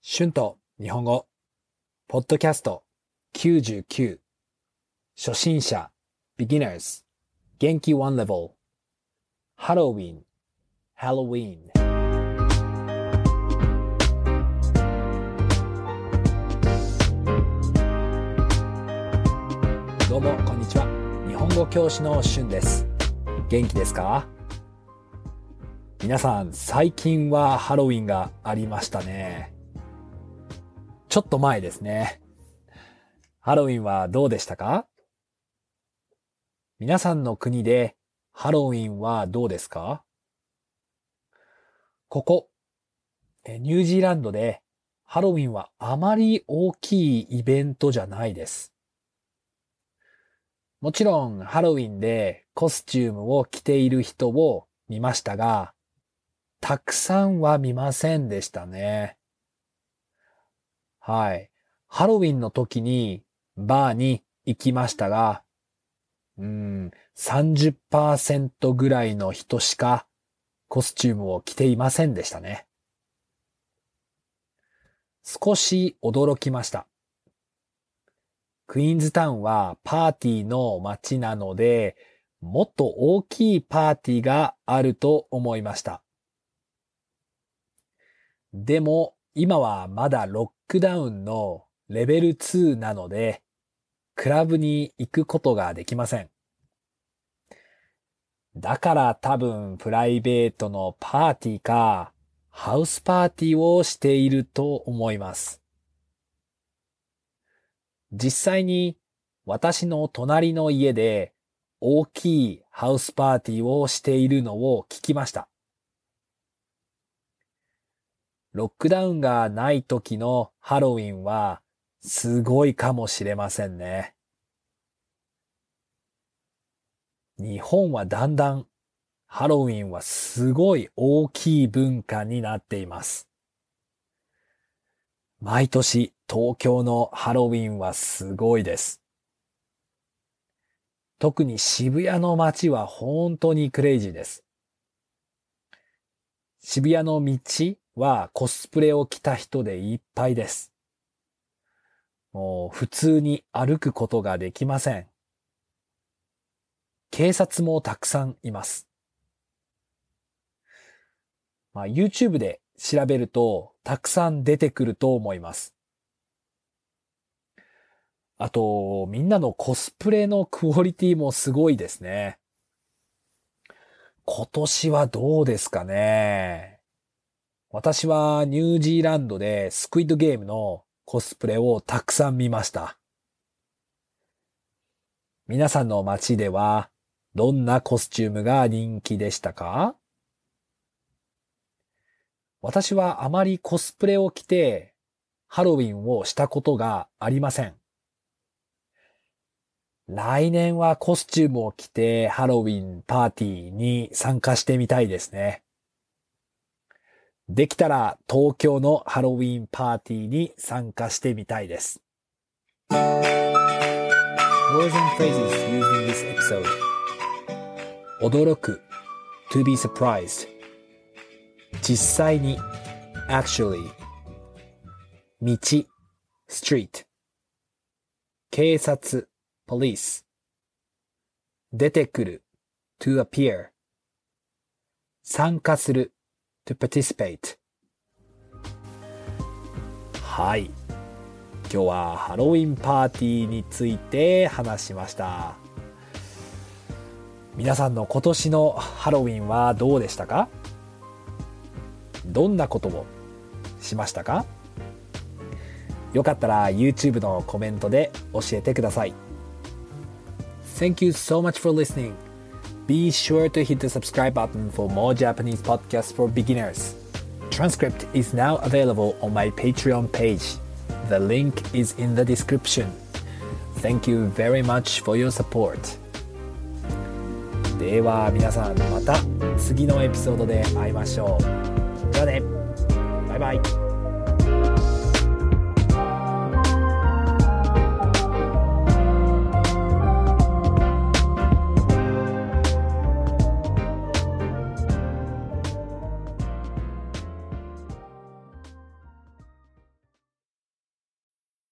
春と日本語、ポッドキャスト99、初心者、beginners、元気 one level、ハロウィン、ハロウィン。どうも、こんにちは。日本語教師の春です。元気ですか？皆さん、最近はハロウィンがありましたね。ちょっと前ですね。ハロウィンはどうでしたか？皆さんの国でハロウィンはどうですか？ここ、ニュージーランドでハロウィンはあまり大きいイベントじゃないです。もちろんハロウィンでコスチュームを着ている人を見ましたが、たくさんは見ませんでしたね。はい。ハロウィンの時にバーに行きましたが、うん、30%ぐらいの人しかコスチュームを着ていませんでしたね。少し驚きました。クイーンズタウンはパーティーの街なので、もっと大きいパーティーがあると思いました。でも、今はまだロックダウンのレベル2なので、クラブに行くことができません。だから多分プライベートのパーティーか、ハウスパーティーをしていると思います。実際に私の隣の家で大きいハウスパーティーをしているのを聞きました。ロックダウンがない時のハロウィンはすごいかもしれませんね。日本はだんだんハロウィンはすごい大きい文化になっています。毎年東京のハロウィンはすごいです。特に渋谷の街は本当にクレイジーです。渋谷の道はコスプレを着た人でいっぱいです。もう普通に歩くことができません。警察もたくさんいます。まあ、YouTube で調べるとたくさん出てくると思います。あと、みんなのコスプレのクオリティもすごいですね。今年はどうですかね。私はニュージーランドでスクイッドゲームのコスプレをたくさん見ました。皆さんの街ではどんなコスチュームが人気でしたか？私はあまりコスプレを着てハロウィンをしたことがありません。来年はコスチュームを着てハロウィンパーティーに参加してみたいですね。できたら東京のハロウィンパーティーに参加してみたいです。驚く to be surprised 実際に actually 道 street 警察 police 出てくる to appear 参加する to participate. はい。今日はハロウィンパーティーについて話しました。皆さんの今年のハロウィンはどうでしたか？どんなことをしましたか？よかったら YouTube のコメントで教えてください。Thank you so much for listening. Be sure to hit the subscribe button for more Japanese podcasts for beginners. Transcript is now available on my Patreon page. The link is in the description. Thank you very much for your support. では皆さんまた次のエピソードで会いましょう。じゃあね。バイバイ。